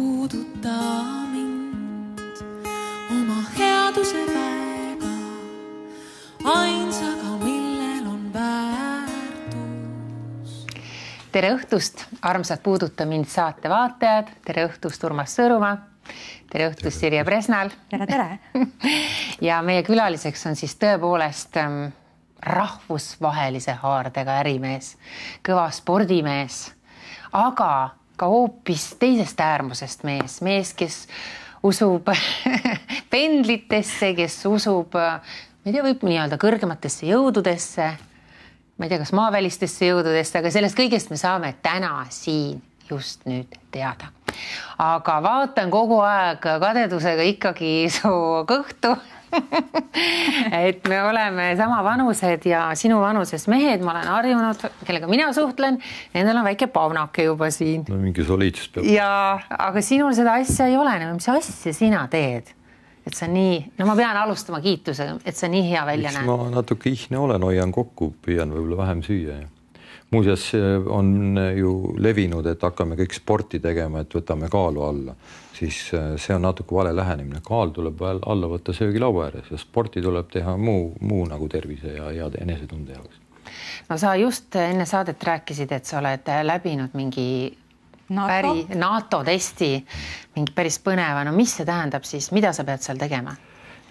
puuduta mind oma headuse väega, ainsaga, millel on väärtus. tere õhtust, armsad Puuduta mind saate vaatajad, tere õhtust, Urmas Sõõrumaa. tere õhtust, Sirje Presnal. tere, tere. ja meie külaliseks on siis tõepoolest ähm, rahvusvahelise haardega ärimees, kõva spordimees, aga ka hoopis teisest äärmusest mees, mees, kes usub pendlitesse, kes usub, ma ei tea, võib nii-öelda kõrgematesse jõududesse. ma ei tea, kas maavälistesse jõududesse, aga sellest kõigest me saame täna siin just nüüd teada. aga vaatan kogu aeg kadedusega ikkagi su kõhtu et me oleme sama vanused ja sinu vanuses mehed, ma olen harjunud, kellega mina suhtlen, nendel on väike paunake juba siin. no mingi soliidsus peab. ja, aga sinul seda asja ei ole, no mis asja sina teed? et sa nii, no ma pean alustama kiitusega, et sa nii hea välja näed. ma natuke ihne olen, hoian kokku, püüan võib-olla vähem süüa ja muuseas on ju levinud, et hakkame kõik sporti tegema, et võtame kaalu alla siis äh, see on natuke vale lähenemine, kaal tuleb alla võtta söögilaua ääres ja sporti tuleb teha muu, muu nagu tervise ja hea enesetunde jaoks. no sa just enne saadet rääkisid, et sa oled läbinud mingi NATO? päri NATO testi, mingi päris põneva, no mis see tähendab siis, mida sa pead seal tegema?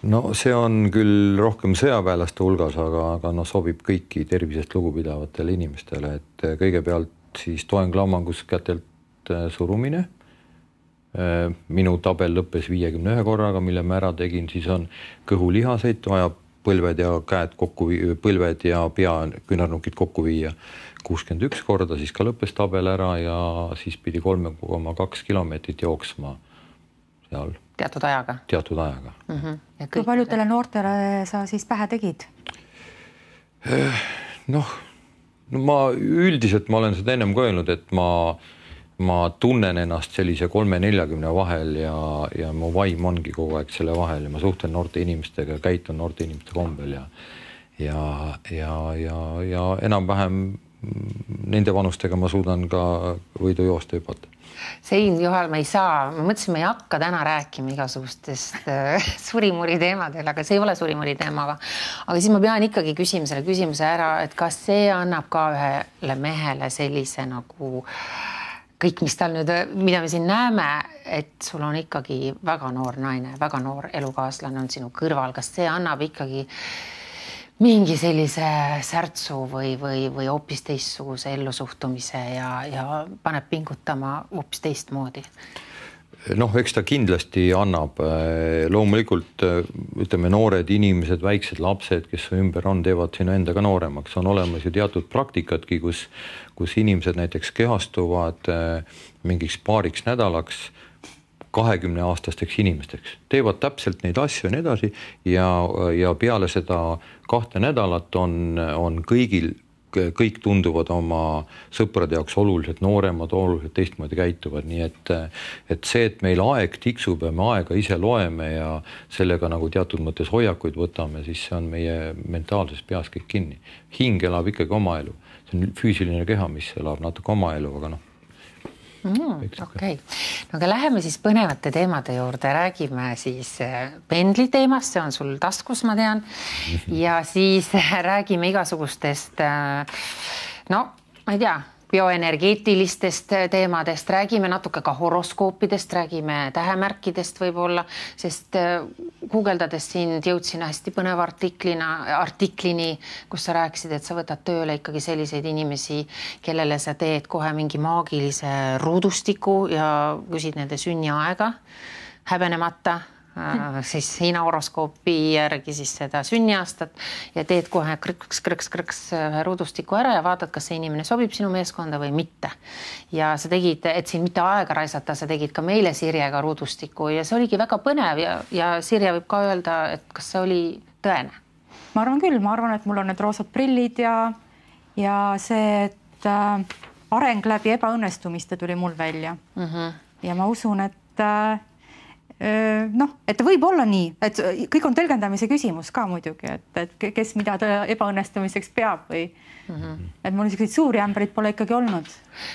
No see on küll rohkem sõjaväelaste hulgas, aga, aga noh, sobib kõiki tervisest lugupidavatele inimestele, et kõigepealt siis toenglammangus kätelt äh, surumine Äh, minu tabel lõppes viiekümne ühe korraga, mille ma ära tegin, siis on kõhulihaseid vaja põlved ja käed kokku, põlved ja pea, küünarnukid kokku viia kuuskümmend üks korda, siis ka lõppes tabel ära ja siis pidi kolme koma kaks kilomeetrit jooksma seal. Teatud ajaga? teatud ajaga mm. -hmm. kui paljudele noortele sa siis pähe tegid? Äh, noh, no ma üldiselt ma olen seda ennem ka öelnud, et ma ma tunnen ennast sellise kolme-neljakümne vahel ja, ja mu vaim ongi kogu aeg selle vahel ja ma suhtlen noorte inimestega, käitun noorte inimeste kombel ja ja, ja, ja, ja enam-vähem nende vanustega ma suudan ka võidujoosta hüpata. Sein Juhal, me ei saa, ma mõtlesin, me ei hakka täna rääkima igasugustest äh, surimuri teemadel, aga see ei ole surimuri teema, aga aga siis ma pean ikkagi küsima selle küsimuse ära, et kas see annab ka ühele mehele sellise nagu kõik, mis tal nüüd, mida me siin näeme, et sul on ikkagi väga noor naine, väga noor elukaaslane on sinu kõrval, kas see annab ikkagi mingi sellise särtsu või, või, või hoopis teistsuguse ellusuhtumise ja, ja paneb pingutama hoopis teistmoodi? noh, eks ta kindlasti annab, loomulikult ütleme, noored inimesed, väiksed lapsed, kes ümber on, teevad sinu endaga nooremaks, on olemas ju teatud praktikadki, kus, kus inimesed näiteks kehastuvad äh, mingiks paariks nädalaks kahekümne aastasteks inimesteks, teevad täpselt neid asju ja nii edasi ja, ja peale seda kahte nädalat on, on kõigil kõik tunduvad oma sõprade jaoks oluliselt nooremad, oluliselt teistmoodi käituvad, nii et, et see, et meil aeg tiksub ja me aega ise loeme ja sellega nagu teatud mõttes hoiakuid võtame, siis see on meie mentaalses peas kõik kinni. hing elab ikkagi oma elu, see on füüsiline keha, mis elab natuke oma elu, aga noh mm,. okei okay., no aga läheme siis põnevate teemade juurde, räägime siis äh, pendli teemast, see on sul taskus, ma tean. ja siis räägime igasugustest äh, no ma ei tea bioenergeetilistest teemadest, räägime natuke ka horoskoopidest, räägime tähemärkidest võib-olla, sest äh, guugeldades sind jõudsin hästi põneva artiklina, artiklini, kus sa rääkisid, et sa võtad tööle ikkagi selliseid inimesi, kellele sa teed kohe mingi maagilise ruudustiku ja küsid nende sünniaega häbenemata. Äh, siis Hiina horoskoopi järgi siis seda sünniaastat ja teed kohe krõks-krõks-krõks ühe ruudustiku ära ja vaatad, kas see inimene sobib sinu meeskonda või mitte. ja sa tegid, et siin mitte aega raisata, sa tegid ka meile Sirjega ruudustiku ja see oligi väga põnev ja, ja Sirje võib ka öelda, et kas see oli tõene? ma arvan küll, ma arvan, et mul on need roosad prillid ja, ja see, et äh, areng läbi ebaõnnestumiste tuli mul välja mm. -hmm. ja ma usun, et äh, noh, et võib olla nii, et kõik on tõlgendamise küsimus ka muidugi, et, et kes mida ebaõnnestumiseks peab või mm. -hmm. et mul niisuguseid suuri ämbreid pole ikkagi olnud.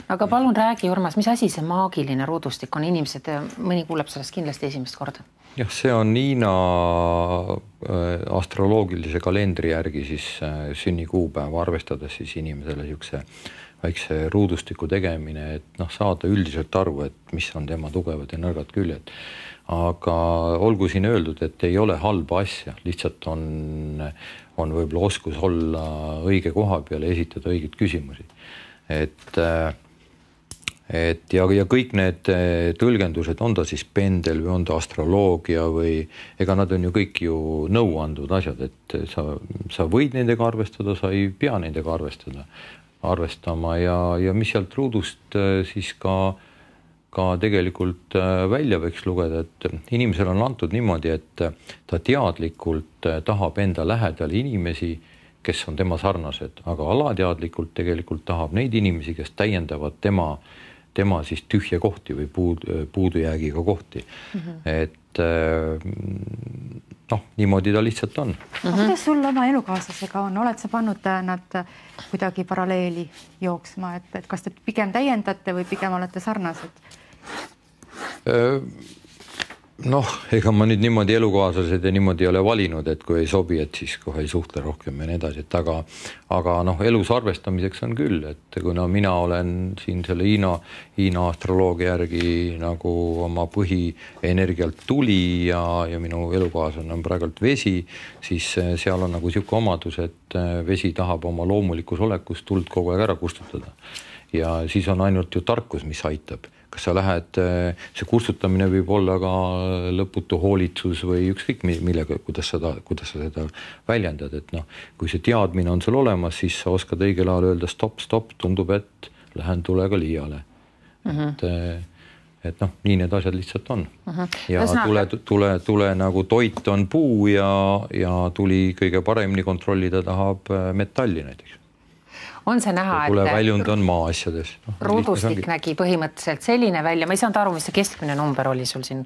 aga palun räägi, Urmas, mis asi see maagiline ruudustik on, inimesed, mõni kuuleb sellest kindlasti esimest korda. jah, see on Hiina äh, astroloogilise kalendri järgi siis äh, sünnikuupäeva arvestades siis inimesele niisuguse väikse ruudustiku tegemine, et noh, saada üldiselt aru, et mis on tema tugevad ja nõrgad küljed aga olgu siin öeldud, et ei ole halba asja, lihtsalt on, on võib-olla oskus olla õige koha peal ja esitada õigeid küsimusi. et, et ja, ja kõik need tõlgendused, on ta siis pendel või on ta astroloogia või ega nad on ju kõik ju nõuandvad asjad, et sa, sa võid nendega arvestada, sa ei pea nendega arvestada, arvestama ja, ja mis sealt ruudust siis ka äh, ka tegelikult äh, välja võiks lugeda, et inimesele on antud niimoodi, et äh, ta teadlikult äh, tahab enda lähedal inimesi, kes on tema sarnased, aga alateadlikult tegelikult tahab neid inimesi, kes täiendavad tema, tema siis tühje kohti või puud, puudujäägiga kohti mm. -hmm. et noh, niimoodi ta lihtsalt on mm. -hmm. kuidas sul oma elukaaslasega on, oled sa pannud nad kuidagi paralleeli jooksma, et, et kas te pigem täiendate või pigem olete sarnased? Noh, ega ma nüüd niimoodi elukaaslased ja niimoodi ei ole valinud, et kui ei sobi, et siis kohe ei suhtle rohkem ja nii edasi, et aga, aga noh, elus arvestamiseks on küll, et kuna mina olen siin selle Hiina, Hiina astroloogia järgi nagu oma põhienergialt tuli ja, ja minu elukaaslane on praegult vesi, siis seal on nagu niisugune omadus, et vesi tahab oma loomulikus olekus tuld kogu aeg ära kustutada. Ja siis on ainult ju tarkus, mis aitab kas sa lähed, eh, see kustutamine võib olla ka lõputu hoolitsus või ükskõik millega, kuidas seda, kuidas sa seda väljendad, et noh, kui see teadmine on sul olemas, siis sa oskad õigel ajal öelda stopp, stopp, tundub, et lähen tulega liiale mm. -hmm. et, eh, et noh, nii need asjad lihtsalt on mm. -hmm. ja Üsna... tule, tule, tule nagu toit on puu ja, ja tuli kõige paremini kontrollida tahab eh, metalli näiteks on see näha, et väljund on maaasjades no,. ruudustik nägi põhimõtteliselt selline välja, ma ei saanud aru, mis see keskmine number oli sul siin,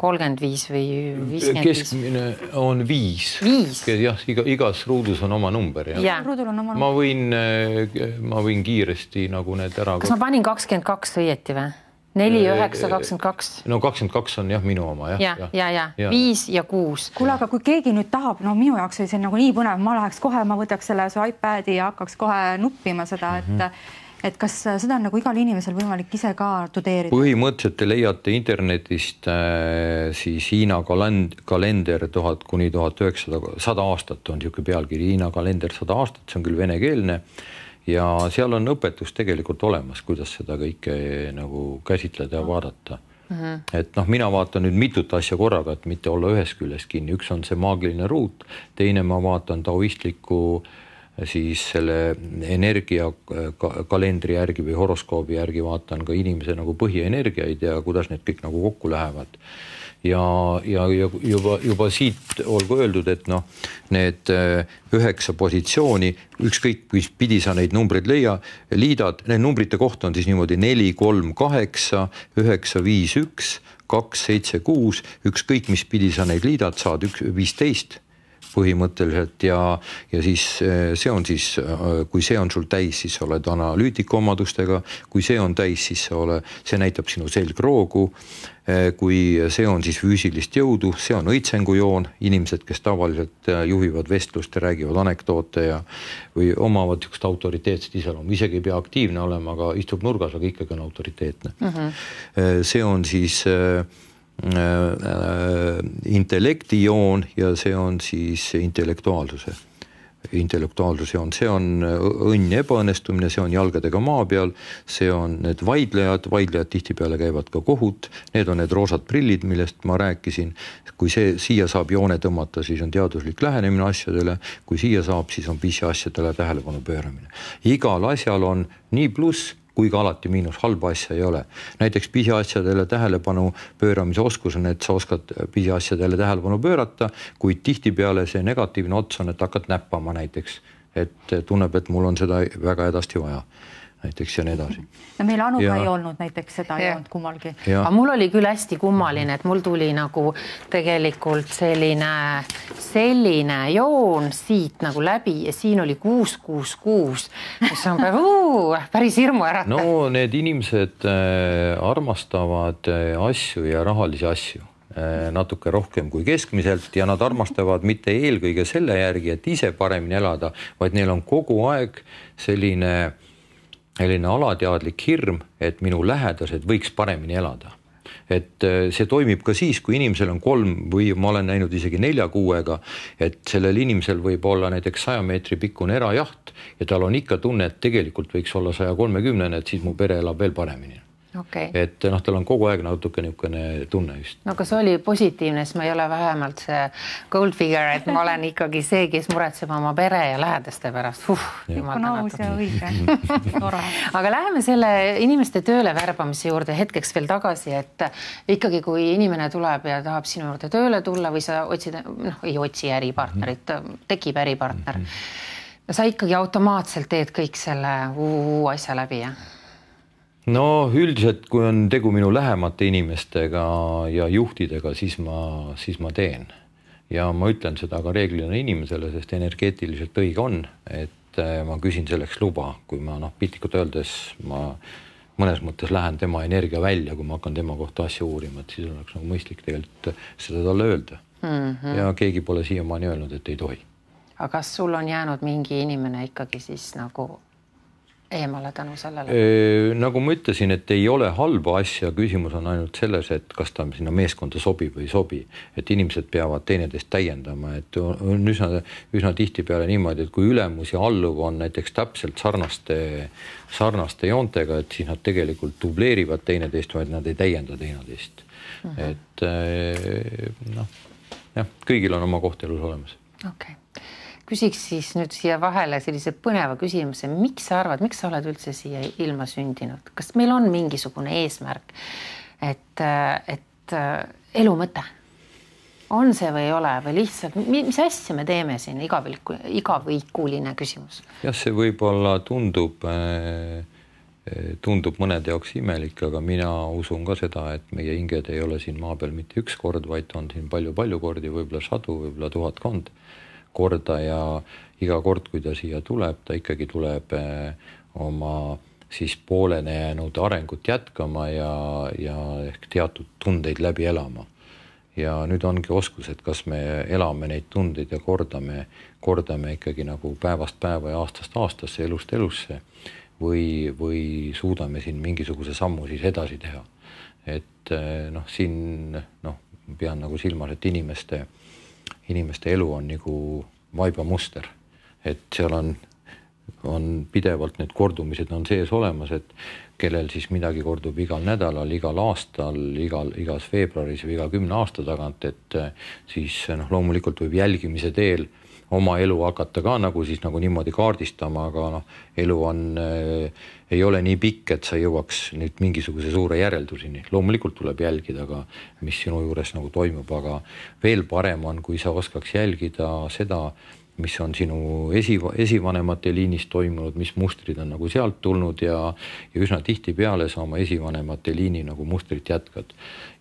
kolmkümmend viis või viiskümmend viis? keskmine on viis. viis? jah, iga, igas ruudus on oma number ja, ja. ruudul on oma number. ma võin, ma võin kiiresti nagu need ära. kas ma panin kakskümmend kaks õieti või? Neli, üheksa, kakskümmend kaks. no kakskümmend kaks on jah, minu oma jah. ja, ja, ja, ja viis ja kuus. kuule, aga kui keegi nüüd tahab, no minu jaoks oli see nagu nii põnev, ma läheks kohe, ma võtaks selle su iPad'i ja hakkaks kohe nuppima seda, et mm -hmm et kas seda on nagu igal inimesel võimalik ise ka tudeerida? põhimõtteliselt te leiate internetist äh, siis Hiina kalend-, kalender tuhat kuni tuhat üheksasada, sada aastat on niisugune pealkiri, Hiina kalender sada aastat, see on küll venekeelne ja seal on õpetus tegelikult olemas, kuidas seda kõike nagu käsitleda ja vaadata mm. -hmm. et noh, mina vaatan nüüd mitut asja korraga, et mitte olla ühest küljest kinni, üks on see maagiline ruut, teine ma vaatan taoistliku siis selle energia kalendri järgi või horoskoobi järgi vaatan ka inimese nagu põhienergiaid ja kuidas need kõik nagu kokku lähevad ja, ja, ja juba, juba siit olgu öeldud, et noh, need äh, üheksa positsiooni, ükskõik mis pidi sa neid numbreid leia, liidad, need numbrite koht on siis niimoodi neli, kolm, kaheksa, üheksa, viis, üks, kaks, seitse, kuus, ükskõik mis pidi sa neid liidad, saad üks, viisteist põhimõtteliselt ja, ja siis eh, see on siis, eh, kui see on sul täis, siis sa oled analüütiku omadustega, kui see on täis, siis sa ole, see näitab sinu selgroogu. Eh, kui see on siis füüsilist jõudu, see on õitsengujoon, inimesed, kes tavaliselt juhivad vestlust ja räägivad anekdoote ja või omavad niisugust autoriteetset iseloomu, isegi ei pea aktiivne olema, aga istub nurgas, aga ikkagi on autoriteetne mm. -hmm. see on siis äh, intellektijoon ja see on siis intellektuaalsuse intellektuaalsuse joon, see on õnn ja ebaõnnestumine, see on jalgadega maa peal, see on need vaidlejad, vaidlejad tihtipeale käivad ka kohut, need on need roosad prillid, millest ma rääkisin. kui see siia saab joone tõmmata, siis on teaduslik lähenemine asjadele, kui siia saab, siis on pisiasjadele tähelepanu pööramine. igal asjal on nii pluss kui ka alati miinus, halba asja ei ole. näiteks pisiasjadele tähelepanu pööramise oskus on, et sa oskad pisiasjadele tähelepanu pöörata, kuid tihtipeale see negatiivne ots on, et hakkad näppama näiteks, et tunneb, et mul on seda väga hädasti vaja näiteks ja nii edasi. no meil Anuga Ja- ei olnud näiteks seda ei olnud kummalgi. Aga mul oli küll hästi kummaline, et mul tuli nagu tegelikult selline, selline joon siit nagu läbi ja siin oli kuus, kuus, kuus, mis on päris, päris hirmuäratav no need inimesed äh, armastavad äh, asju ja rahalisi asju äh, natuke rohkem kui keskmiselt ja nad armastavad mitte eelkõige selle järgi, et ise paremini elada, vaid neil on kogu aeg selline, selline alateadlik hirm, et minu lähedased võiks paremini elada et äh, see toimib ka siis, kui inimesel on kolm või ma olen näinud isegi nelja kuuega, et sellel inimesel võib olla näiteks saja meetri pikkune erajaht ja tal on ikka tunne, et tegelikult võiks olla saja kolmekümnene, et siis mu pere elab veel paremini. okay., et noh, tal on kogu aeg natuke niisugune tunne just. no aga see oli positiivne, sest ma ei ole vähemalt see gold figure, et ma olen ikkagi see, kes muretseb oma pere ja lähedaste pärast huh,. aga läheme selle inimeste tööle värbamise juurde hetkeks veel tagasi, et ikkagi, kui inimene tuleb ja tahab sinu juurde tööle tulla või sa otsid, noh, ei otsi äripartnerit, tekib äripartner. no sa ikkagi automaatselt teed kõik selle uu asja läbi, jah? No üldiselt, kui on tegu minu lähemate inimestega ja juhtidega, siis ma, siis ma teen ja ma ütlen seda ka reeglina inimesele, sest energeetiliselt õige on, et eh, ma küsin selleks luba, kui ma noh, piltlikult öeldes ma mõnes mõttes lähen tema energia välja, kui ma hakkan tema kohta asju uurima, et siis oleks nagu mõistlik tegelikult seda talle öelda mm. -hmm. ja keegi pole siiamaani öelnud, et ei tohi aga kas sul on jäänud mingi inimene ikkagi siis nagu eemale tänu sellele? nagu ma ütlesin, et ei ole halba asja, küsimus on ainult selles, et kas ta sinna meeskonda sobib või ei sobi, et inimesed peavad teineteist täiendama, et on üsna, üsna tihtipeale niimoodi, et kui ülemus ja alluv on näiteks täpselt sarnaste, sarnaste joontega, et siis nad tegelikult dubleerivad teineteist, vaid nad ei täienda teineteist mm. -hmm. et noh, jah, kõigil on oma koht elus olemas. okei okay küsiks siis nüüd siia vahele sellise põneva küsimuse, miks sa arvad, miks sa oled üldse siia ilma sündinud, kas meil on mingisugune eesmärk, et, et elu mõte? On see või ei ole? Või lihtsalt, mis asja me teeme siin? Igaviku, igavõikuline küsimus? jah, see võib-olla tundub tundub mõnede jaoks imelik, aga mina usun ka seda, et meie hinged ei ole siin maa peal mitte üks kord, vaid on siin palju-palju kordi, võib-olla sadu, võib-olla tuhatkond korda ja iga kord, kui ta siia tuleb, ta ikkagi tuleb oma siis poolene jäänud arengut jätkama ja, ja ehk teatud tundeid läbi elama. ja nüüd ongi oskus, et kas me elame neid tundeid ja kordame, kordame ikkagi nagu päevast päeva ja aastast aastasse, elust elusse või, või suudame siin mingisuguse sammu siis edasi teha. et noh, siin noh, pean nagu silmas, et inimeste inimeste elu on nagu vaibamuster, et seal on, on pidevalt need kordumised on sees olemas, et kellel siis midagi kordub igal nädalal, igal aastal, igal, igas veebruaris või iga kümne aasta tagant, et siis noh, loomulikult võib jälgimise teel oma elu hakata ka nagu siis nagu niimoodi kaardistama, aga noh, elu on äh,, ei ole nii pikk, et sa jõuaks nüüd mingisuguse suure järelduseni. loomulikult tuleb jälgida ka, mis sinu juures nagu toimub, aga veel parem on, kui sa oskaks jälgida seda, mis on sinu esi, esivanemate liinis toimunud, mis mustrid on nagu sealt tulnud ja, ja üsna tihtipeale sa oma esivanemate liini nagu mustrit jätkad.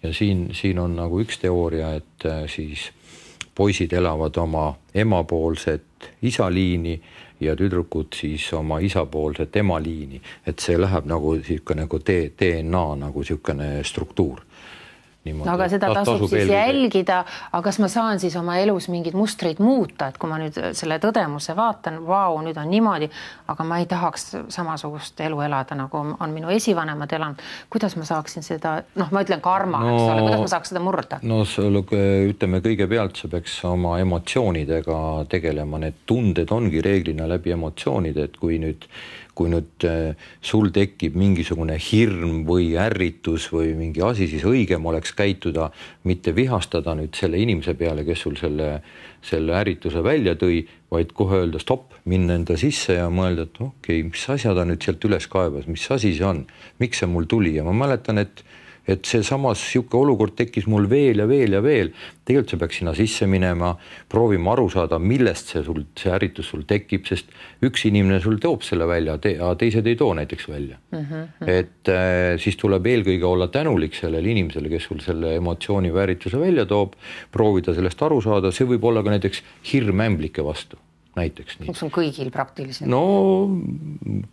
ja siin, siin on nagu üks teooria, et äh, siis poisid elavad oma emapoolset isaliini ja tüdrukud siis oma isapoolset emaliini, et see läheb nagu niisugune nagu DNA nagu niisugune struktuur Niimoodi, no aga seda tasub, tasub siis eelkõige. jälgida, aga kas ma saan siis oma elus mingeid mustreid muuta, et kui ma nüüd selle tõdemuse vaatan, vau, nüüd on niimoodi, aga ma ei tahaks samasugust elu elada, nagu on minu esivanemad elanud. kuidas ma saaksin seda, noh, ma ütlen karma no,, eks ole, kuidas ma saaks seda murda? no ütleme, kõigepealt sa peaks oma emotsioonidega tegelema, need tunded ongi reeglina läbi emotsioonide, et kui nüüd kui nüüd sul tekib mingisugune hirm või ärritus või mingi asi, siis õigem oleks käituda, mitte vihastada nüüd selle inimese peale, kes sul selle, selle ärrituse välja tõi, vaid kohe öelda stopp, minna enda sisse ja mõelda, et okei okay,, mis asja ta nüüd sealt üles kaebas, mis asi see on, miks see mul tuli? Ja ma mäletan, et et seesamas niisugune olukord tekkis mul veel ja veel ja veel. tegelikult sa peaks sinna sisse minema, proovima aru saada, millest see sul, see ärritus sul tekib, sest üks inimene sul toob selle välja te, aga teised ei too näiteks välja mm. -hmm. et äh, siis tuleb eelkõige olla tänulik sellele inimesele, kes sul selle emotsiooni või ärrituse välja toob, proovida sellest aru saada, see võib olla ka näiteks hirm ämblike vastu näiteks nii. see on kõigil praktiliselt? no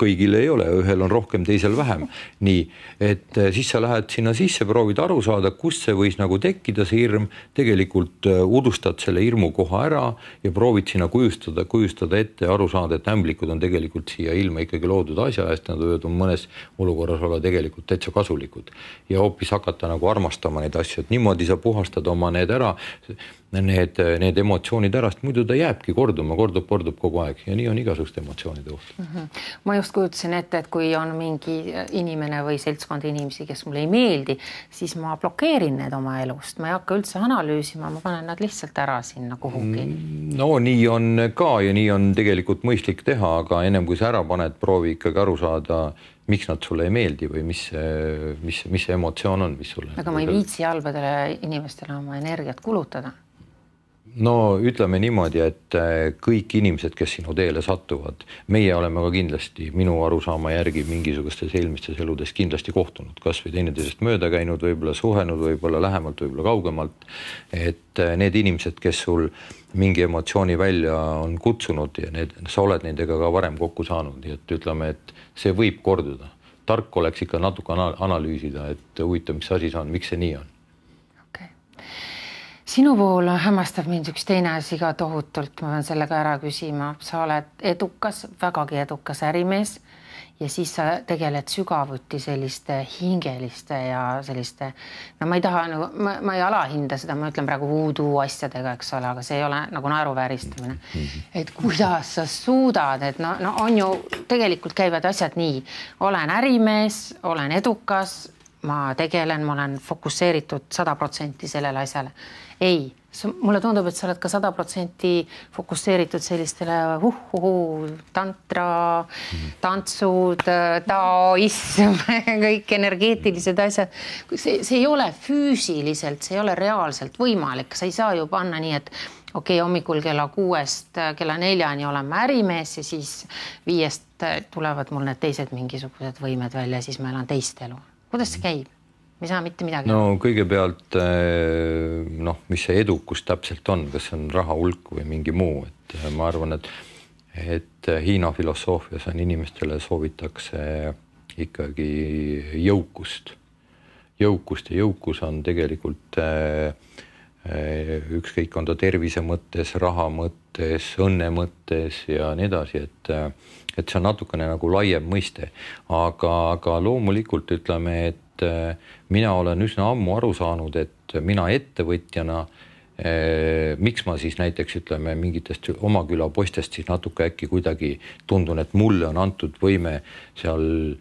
kõigil ei ole, ühel on rohkem, teisel vähem. nii, et eh, siis sa lähed sinna sisse, proovid aru saada, kust see võis nagu tekkida, see hirm. tegelikult eh, udustad selle hirmu koha ära ja proovid sinna kujustada, kujustada ette ja aru saada, et ämblikud on tegelikult siia ilma ikkagi loodud asja eest, nad võivad mõnes olukorras olla tegelikult täitsa kasulikud ja hoopis hakata nagu armastama neid asju, et niimoodi sa puhastad oma need ära need, need emotsioonid ära, sest muidu ta jääbki korduma, kordub, kordub kogu aeg ja nii on igasuguste emotsioonide puhul mm. -hmm. ma just kujutasin ette, et kui on mingi inimene või seltskond inimesi, kes mulle ei meeldi, siis ma blokeerin need oma elust, ma ei hakka üldse analüüsima, ma panen nad lihtsalt ära sinna kuhugi. Mm, no nii on ka ja nii on tegelikult mõistlik teha, aga ennem kui sa ära paned, proovi ikkagi aru saada miks nad sulle ei meeldi või mis, mis, mis see emotsioon on, mis sulle. aga ma ei viitsi halbadele inimestele oma energiat kulutada no ütleme niimoodi, et äh, kõik inimesed, kes sinu teele satuvad, meie oleme ka kindlasti minu arusaama järgi mingisugustes eelmistes eludes kindlasti kohtunud, kasvõi teineteisest mööda käinud, võib-olla suhelnud, võib-olla lähemalt, võib-olla kaugemalt. et äh, need inimesed, kes sul mingi emotsiooni välja on kutsunud ja need, sa oled nendega ka varem kokku saanud, nii et ütleme, et see võib korduda. tark oleks ikka natuke analüüsida, et huvitav, mis asi see on, miks see nii on sinu puhul hämmastab mind üks teine asi ka tohutult, ma pean selle ka ära küsima, sa oled edukas, vägagi edukas ärimees ja siis sa tegeled sügavuti selliste hingeliste ja selliste, no ma ei taha nagu, ma, ma ei alahinda seda, ma ütlen praegu voodoo asjadega, eks ole, aga see ei ole nagu naeruvääristamine. -hmm. et kuidas sa suudad, et no, no on ju, tegelikult käivad asjad nii, olen ärimees, olen edukas, ma tegelen, ma olen fokusseeritud sada protsenti sellele asjale ei, mulle tundub, et sa oled ka sada protsenti fokusseeritud sellistele uh-uh, tantra mm., tantsud, taoism, kõik energeetilised asjad. see, see ei ole füüsiliselt, see ei ole reaalselt võimalik, sa ei saa ju panna nii, et okei okay,, hommikul kella kuuest kella neljani olen ma ärimees ja siis viiest tulevad mul need teised mingisugused võimed välja, siis ma elan teist elu. kuidas see käib? Me ei saa mitte midagi. no kõigepealt eh, noh, mis see edukus täpselt on, kas see on raha hulk või mingi muu, et eh, ma arvan, et et Hiina filosoofias on inimestele soovitakse ikkagi jõukust, jõukust ja jõukus on tegelikult äh, ükskõik, on ta tervise mõttes, raha mõttes, õnne mõttes ja nii edasi, et et see on natukene nagu laiem mõiste, aga, aga loomulikult ütleme, et et äh, mina olen üsna ammu aru saanud, et mina ettevõtjana eh, miks ma siis näiteks ütleme mingitest oma küla poistest siis natuke äkki kuidagi tundun, et mulle on antud võime seal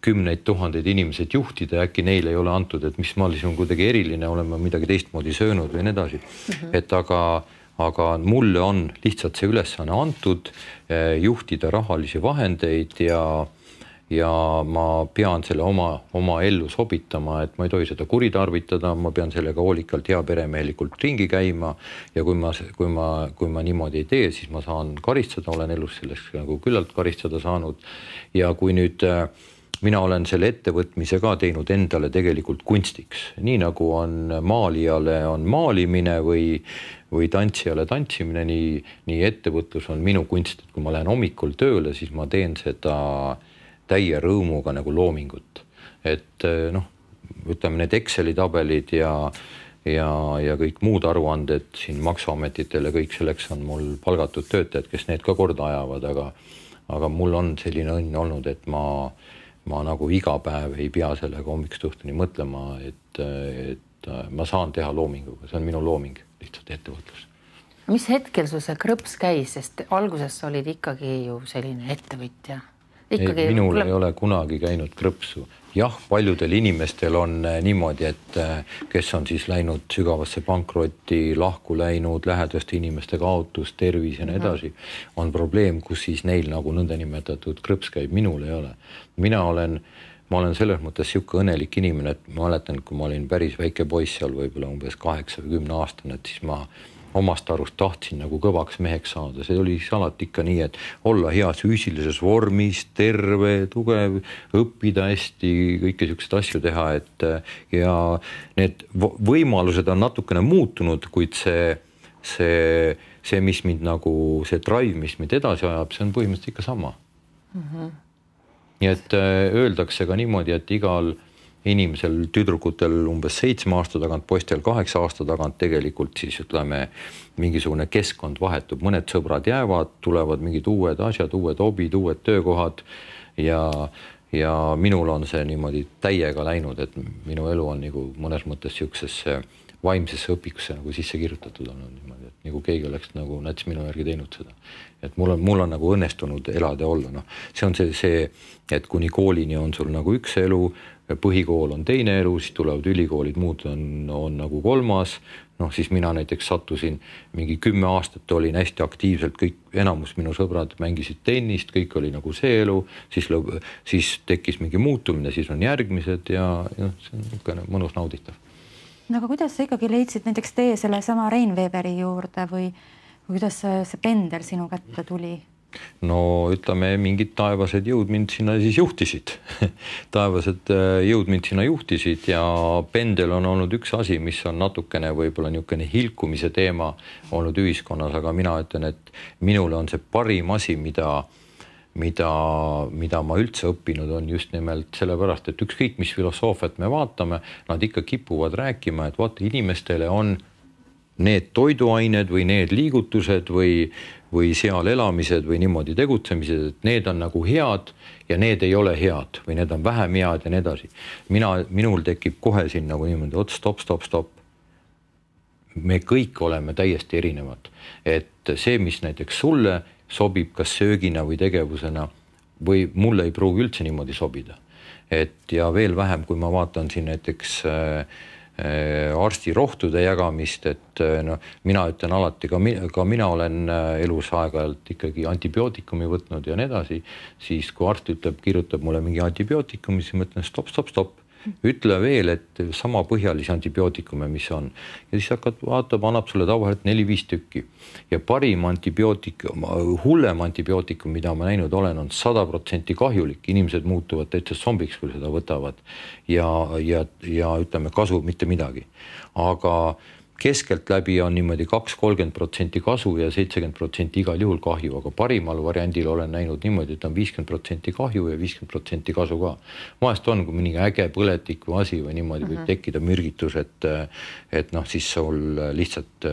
kümneid tuhandeid inimesed juhtida ja äkki neile ei ole antud, et mis ma on kuidagi eriline, olen ma midagi teistmoodi söönud või nii edasi mm. -hmm. et aga, aga mulle on lihtsalt see ülesanne antud eh, juhtida rahalisi vahendeid ja ja ma pean selle oma, oma ellu sobitama, et ma ei tohi seda kuritarvitada, ma pean sellega hoolikalt, heaperemehelikult ringi käima. Ja kui ma, kui ma, kui ma niimoodi ei tee, siis ma saan karistada, olen elus sellest nagu küllalt karistada saanud. ja kui nüüd äh, mina olen selle ettevõtmise ka teinud endale tegelikult kunstiks, nii nagu on maalijale on maalimine või, või tantsijale tantsimine, nii, nii ettevõtlus on minu kunst, et kui ma lähen hommikul tööle, siis ma teen seda äh, täie rõõmuga nagu loomingut. et eh, noh, ütleme need Exceli tabelid ja ja, ja kõik muud aruanded siin maksuametitele, kõik selleks on mul palgatud töötajad, kes need ka korda ajavad, aga aga mul on selline õnn olnud, et ma, ma nagu iga päev ei pea sellega hommikust õhtuni mõtlema, et, et ma saan teha loominguga, see on minu looming, lihtsalt ettevõtlus. mis hetkel sul see krõps käis, sest alguses sa olid ikkagi ju selline ettevõtja ikkagi. minul tuleb... ei ole kunagi käinud krõpsu. jah, paljudel inimestel on äh, niimoodi, et äh, kes on siis läinud sügavasse pankrotti, lahku läinud, lähedaste inimeste kaotus, tervis ja nii mhm. edasi, on probleem, kus siis neil nagu nõndanimetatud krõps käib, minul ei ole. mina olen ma olen selles mõttes niisugune õnnelik inimene, et ma mäletan, kui ma olin päris väike poiss seal võib-olla umbes kaheksa või kümne aastane, et siis ma omast arust tahtsin nagu kõvaks meheks saada, see oli siis alati ikka nii, et olla heas füüsilises vormis, terve, tugev, õppida hästi, kõike niisuguseid asju teha, et ja need võimalused on natukene muutunud, kuid see, see, see, mis mind nagu see drive, mis mind edasi ajab, see on põhimõtteliselt ikka sama mm. -hmm. nii et äh, öeldakse ka niimoodi, et igal inimesel, tüdrukutel umbes seitsme aasta tagant, poistel kaheksa aasta tagant tegelikult siis ütleme, mingisugune keskkond vahetub, mõned sõbrad jäävad, tulevad mingid uued asjad, uued hobid, uued töökohad ja, ja minul on see niimoodi täiega läinud, et minu elu on nagu mõnes mõttes niisugusesse vaimsesse õpikusse nagu sisse kirjutatud olnud niimoodi, et nagu keegi oleks nagu nats minu järgi teinud seda. et mul on, mul on nagu õnnestunud elada ja olla, noh, see on see, see, et kuni koolini on sul nagu üks elu, põhikool on teine elu, siis tulevad ülikoolid, muud on, on nagu kolmas. noh, siis mina näiteks sattusin mingi kümme aastat olin hästi aktiivselt, kõik, enamus minu sõbrad mängisid tennist, kõik oli nagu see elu, siis, siis tekkis mingi muutumine, siis on järgmised ja, ja see on niisugune mõnus nauditav. No aga kuidas sa ikkagi leidsid näiteks tee sellesama Rein Weberi juurde või, või kuidas see, see pendel sinu kätte tuli? no ütleme, mingid taevased jõud mind sinna siis juhtisid taevased äh, jõud mind sinna juhtisid ja pendel on olnud üks asi, mis on natukene võib-olla niisugune hilkumise teema olnud ühiskonnas, aga mina ütlen, et minule on see parim asi, mida mida, mida ma üldse õppinud on just nimelt sellepärast, et ükskõik, mis filosoofiat me vaatame, nad ikka kipuvad rääkima, et vaata, inimestele on need toiduained või need liigutused või, või seal elamised või niimoodi tegutsemised, et need on nagu head ja need ei ole head või need on vähem head ja nii edasi. mina, minul tekib kohe siin nagu niimoodi, oot stopp, stopp, stopp. me kõik oleme täiesti erinevad, et see, mis näiteks sulle sobib, kas söögina või tegevusena või mulle ei pruugi üldse niimoodi sobida. et ja veel vähem, kui ma vaatan siin näiteks äh, Äh, arstirohtude jagamist, et noh, mina ütlen alati ka, ka mina olen äh, elus aeg-ajalt ikkagi antibiootikumi võtnud ja nii edasi, siis kui arst ütleb, kirjutab mulle mingi antibiootikumi, siis ma ütlen stopp, stopp, stopp ütle veel, et sama põhjalisi antibiootikume, mis on. Ja siis hakkad, vaatab, annab sulle tavaliselt neli-viis tükki. Ja parim antibiootikum, hullem antibiootikum, mida ma näinud olen, on sada protsenti kahjulik, inimesed muutuvad täitsa zombiks, kui seda võtavad. Ja, ja, ja ütleme, kasu mitte midagi, aga keskeltläbi on niimoodi kaks, kolmkümmend protsenti kasu ja seitsekümmend protsenti igal juhul kahju, aga parimal variandil olen näinud niimoodi, et on viiskümmend protsenti kahju ja viiskümmend protsenti kasu ka. vahest on, kui mõni äge põletik või asi või niimoodi võib mm -hmm. tekkida mürgitus, et, et noh, siis sul lihtsalt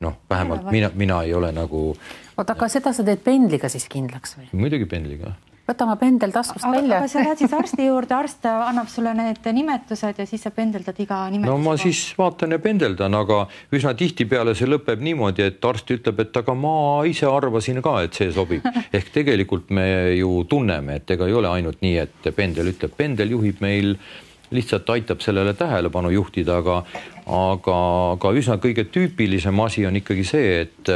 noh, vähemalt mina, mina ei ole nagu. oota, aga seda sa teed pendliga siis kindlaks või? muidugi pendliga võta oma pendel taskust välja. aga sa lähed siis arsti juurde, arst annab sulle need nimetused ja siis sa pendeldad iga nimetuse. no ma koha. siis vaatan ja pendeldan, aga üsna tihtipeale see lõpeb niimoodi, et arst ütleb, et aga ma ise arvasin ka, et see sobib. ehk tegelikult me ju tunneme, et ega ei ole ainult nii, et pendel ütleb, pendel juhib meil lihtsalt aitab sellele tähelepanu juhtida, aga, aga, aga üsna kõige tüüpilisem asi on ikkagi see, et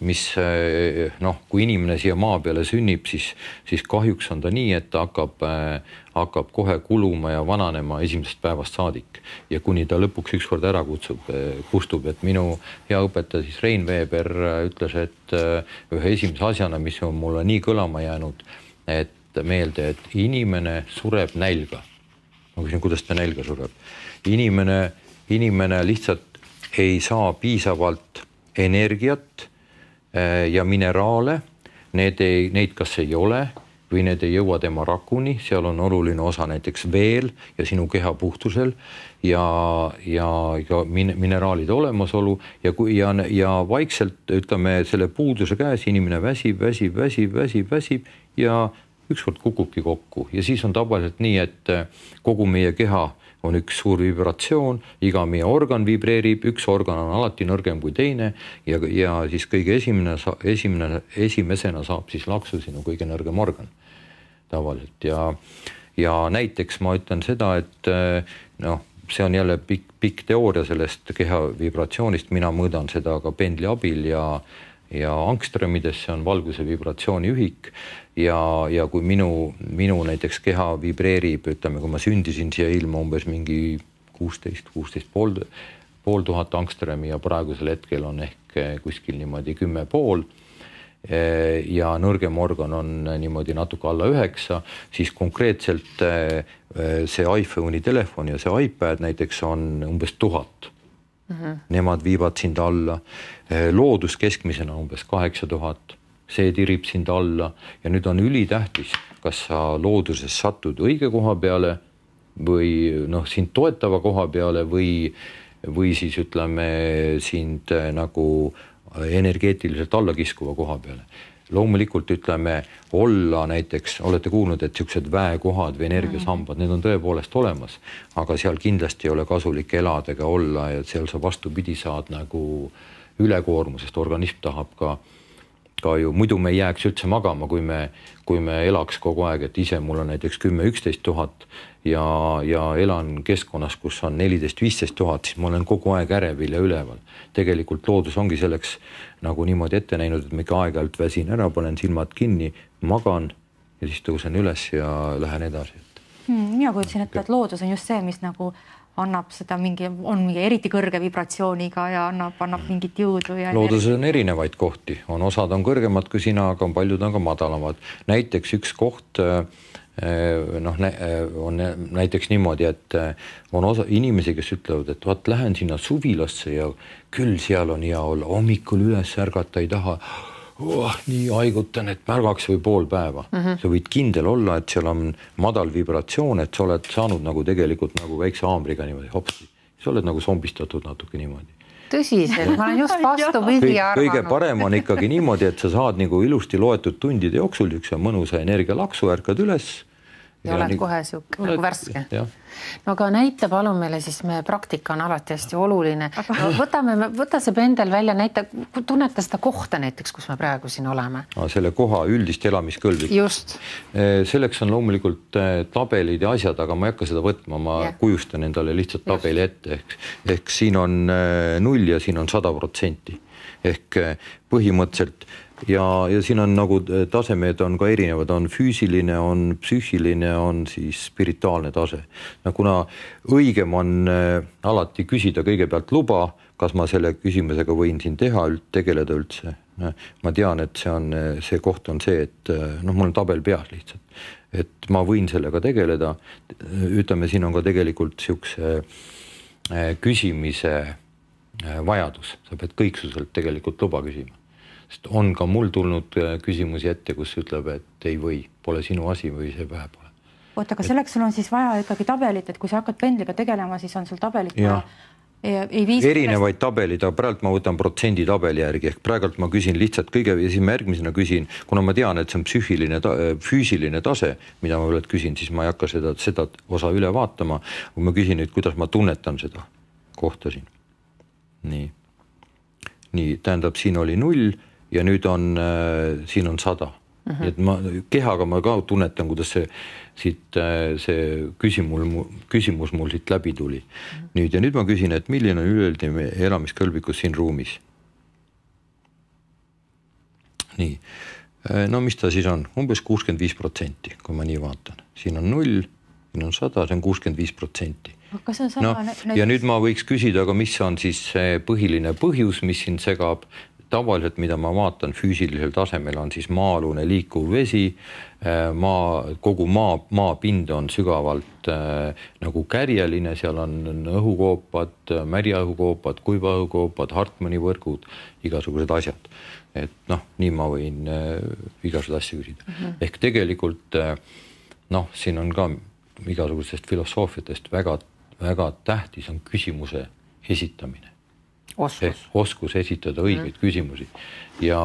mis eh, noh, kui inimene siia maa peale sünnib, siis, siis kahjuks on ta nii, et ta hakkab äh,, hakkab kohe kuluma ja vananema esimesest päevast saadik ja kuni ta lõpuks ükskord ära kutsub, eh, kustub, et minu hea õpetaja siis Rein Veeber ütles, et ühe esimese asjana, mis on mulle nii kõlama jäänud, et meelde, et inimene sureb nälga. ma küsin, kuidas ta nälga sureb? inimene, inimene lihtsalt ei saa piisavalt energiat ja mineraale, need ei, neid kas ei ole või need ei jõua tema rakuni, seal on oluline osa näiteks veel ja sinu keha puhtusel ja, ja, ja min, mineraalide olemasolu ja kui ja, ja vaikselt ütleme selle puuduse käes inimene väsib, väsib, väsib, väsib, väsib ja ükskord kukubki kokku. Ja siis on tavaliselt nii, et kogu meie keha on üks suur vibratsioon, iga meie organ vibreerib, üks organ on alati nõrgem kui teine ja, ja siis kõige esimene, esimene, esimesena saab siis laksu sinu kõige nõrgem organ tavaliselt. Ja, ja näiteks ma ütlen seda, et noh, see on jälle pikk, pikk teooria sellest keha vibratsioonist, mina mõõdan seda ka pendli abil ja ja angströmidesse on valguse vibratsiooniühik ja, ja kui minu, minu näiteks keha vibreerib, ütleme, kui ma sündisin siia ilma umbes mingi kuusteist, kuusteist pool, pool tuhat angströmi ja praegusel hetkel on ehk kuskil niimoodi kümme pool ja nõrgem organ on niimoodi natuke alla üheksa, siis konkreetselt see iPhone'i telefon ja see iPad näiteks on umbes tuhat mm. -hmm. Nemad viivad sind alla. loodus keskmisena umbes kaheksa tuhat, see tirib sind alla ja nüüd on ülitähtis, kas sa looduses satud õige koha peale või noh, sind toetava koha peale või, või siis ütleme sind nagu energeetiliselt allakiskuva koha peale loomulikult ütleme olla näiteks, olete kuulnud, et niisugused väekohad või energiasambad, need on tõepoolest olemas, aga seal kindlasti ei ole kasulik elada ega olla ja seal sa vastupidi saad nagu ülekoormusest, organism tahab ka ka ju muidu me ei jääks üldse magama, kui me, kui me elaks kogu aeg, et ise mul on näiteks kümme, üksteist tuhat ja, ja elan keskkonnas, kus on neliteist, viisteist tuhat, siis ma olen kogu aeg ärevil ja üleval. tegelikult loodus ongi selleks nagu niimoodi ette näinud, et ma ikka aeg-ajalt väsin ära, panen silmad kinni, magan ja siis tõusen üles ja lähen edasi hmm,. mina kujutasin ette, et loodus on just see, mis nagu annab seda mingi, on mingi eriti kõrge vibratsiooniga ja annab, annab mingit jõudu ja. looduses on erinevaid kohti, on osad on kõrgemad kui sina, aga on paljud on ka madalamad. näiteks üks koht äh, äh, noh, äh, on näiteks niimoodi, et on osa inimesi, kes ütlevad, et vaat lähen sinna suvilasse ja küll seal on hea olla, hommikul üles ärgata ei taha oh, nii haigutan, et märgaks või pool päeva mm. -hmm. sa võid kindel olla, et seal on madal vibratsioon, et sa oled saanud nagu tegelikult nagu väikse haamriga niimoodi hopsti, sa oled nagu zombistatud natuke niimoodi tõsiselt, ma olen just vastupidi arvanud. kõige parem on ikkagi niimoodi, et sa saad nagu ilusti loetud tundide jooksul niisuguse mõnusa energialaksu, ärkad üles ja oled nii, kohe sihuke nagu värske. no aga näita palun meile siis, meie praktika on alati hästi oluline no,. võtame, võta see pendel välja, näita, tunneta seda kohta näiteks, kus me praegu siin oleme. selle koha üldist elamiskõlblikkust. just. Eh, selleks on loomulikult eh, tabelid ja asjad, aga ma ei hakka seda võtma, ma ja. kujustan endale lihtsalt tabeli just. ette ehk, ehk siin on eh, null ja siin on sada protsenti ehk põhimõtteliselt ja, ja siin on nagu äh, tasemed on ka erinevad, on füüsiline, on psüühiline, on siis spirituaalne tase. no kuna õigem on äh, alati küsida kõigepealt luba, kas ma selle küsimusega võin siin teha, tegeleda üldse. ma tean, et see on, äh, see koht on see, et noh, mul on tabel peas lihtsalt, et ma võin sellega tegeleda. ütleme, siin on ka tegelikult siukse küsimise vajadus, sa pead kõiksuselt tegelikult luba küsima sest on ka mul tulnud äh, küsimusi ette, kus ütleb, et ei või, pole sinu asi või see pähe pole. oota, aga selleks sul on siis vaja ikkagi tabelit, et kui sa hakkad pendliga tegelema, siis on sul tabelit vaja ei viis erinevaid tabelid, aga praegu ma võtan protsenditabeli järgi ehk praegult ma küsin lihtsalt kõige siis ma järgmisena küsin, kuna ma tean, et see on psüühiline, füüsiline tase, mida ma praegu küsin, siis ma ei hakka seda, seda osa üle vaatama. kui ma küsin nüüd, kuidas ma tunnetan seda kohta siin. nii, nii tähendab, siin oli null ja nüüd on äh,, siin on sada mm. -hmm. nii et ma kehaga ma ka tunnetan, kuidas see siit äh, see küsimus, küsimus mul siit läbi tuli mm. -hmm. nüüd ja nüüd ma küsin, et milline on üleüldine elamiskõlblikkus siin ruumis? nii, äh, no mis ta siis on, umbes kuuskümmend viis protsenti, kui ma nii vaatan, siin on null, siin on sada, see on kuuskümmend viis protsenti kas see on sama no, näiteks... ja nüüd ma võiks küsida, aga mis on siis see põhiline põhjus, mis sind segab tavaliselt, mida ma vaatan füüsilisel tasemel, on siis maa-alune liikuv vesi, äh, maa, kogu maa, maapind on sügavalt äh, nagu kärjeline, seal on õhukoopad, märjaõhukoopad, kuiva õhukoopad, Hartmanni võrgud, igasugused asjad. et noh, nii ma võin äh, igasuguseid asju küsida mm. -hmm. ehk tegelikult äh, noh, siin on ka igasugustest filosoofiatest väga-väga tähtis on küsimuse esitamine oskus, oskus esitada õigeid mm. küsimusi ja,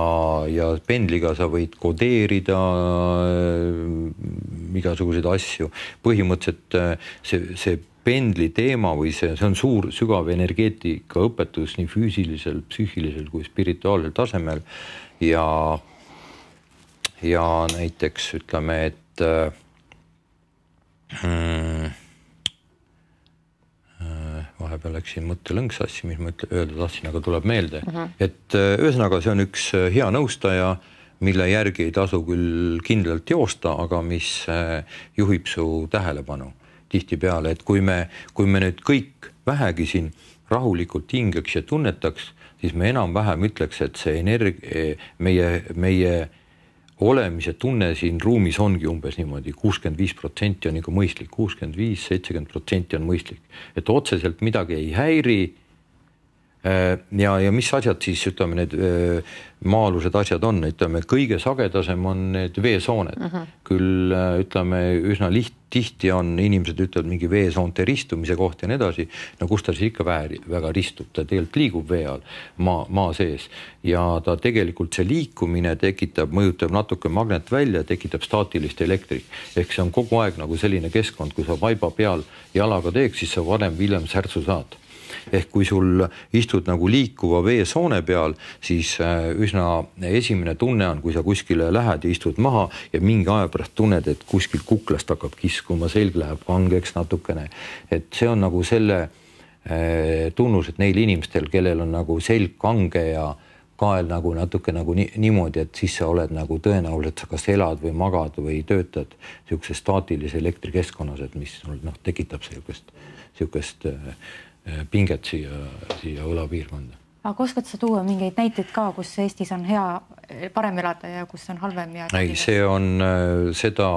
ja pendliga sa võid kodeerida äh, igasuguseid asju. põhimõtteliselt äh, see, see pendli teema või see, see on suur sügav energeetika õpetus nii füüsilisel, psüühilisel kui spirituaalsel tasemel ja ja näiteks ütleme, et äh, vahepeal läksin mõttelõng sassi, mis ma ütle, öelda tahtsin, aga tuleb meelde uh, -huh. et äh, ühesõnaga, see on üks äh, hea nõustaja, mille järgi ei tasu küll kindlalt joosta, aga mis äh, juhib su tähelepanu tihtipeale, et kui me, kui me nüüd kõik vähegi siin rahulikult hingaks ja tunnetaks, siis me enam-vähem ütleks, et see energia, meie, meie olemise tunne siin ruumis ongi umbes niimoodi kuuskümmend viis protsenti on ikka mõistlik, kuuskümmend viis, seitsekümmend protsenti on mõistlik, et otseselt midagi ei häiri. Äh, ja, ja mis asjad siis ütleme, need äh, maa-alused asjad on, ütleme kõige sagedasem on need veesooned uh, -huh. küll äh, ütleme üsna liht-, tihti on, inimesed ütlevad mingi veesoonte ristumise koht ja nii edasi. no kus ta siis ikka väär, väga ristub, ta tegelikult liigub vee all, maa, maa sees ja ta tegelikult see liikumine tekitab, mõjutab natuke magnetvälja, tekitab staatilist elektrit. ehk see on kogu aeg nagu selline keskkond, kui sa vaiba peal jalaga teeks, siis sa varem või hiljem särtsu saad ehk kui sul istud nagu liikuva veesoone peal, siis äh, üsna esimene tunne on, kui sa kuskile lähed ja istud maha ja mingi aja pärast tunned, et kuskilt kuklast hakkab kiskuma, selg läheb kangeks natukene. et see on nagu selle äh, tunnus, et neil inimestel, kellel on nagu selg kange ja kael nagu natuke nagu ni, niimoodi, et siis sa oled nagu tõenäoliselt sa kas elad või magad või töötad niisuguses staatilises elektrikeskkonnas, et mis noh, tekitab niisugust, niisugust äh, pinget siia, siia õlapiirkonda. aga oskad sa tuua mingeid näiteid ka, kus Eestis on hea, parem elada ja kus on halvem ja? ei, see on eh, seda,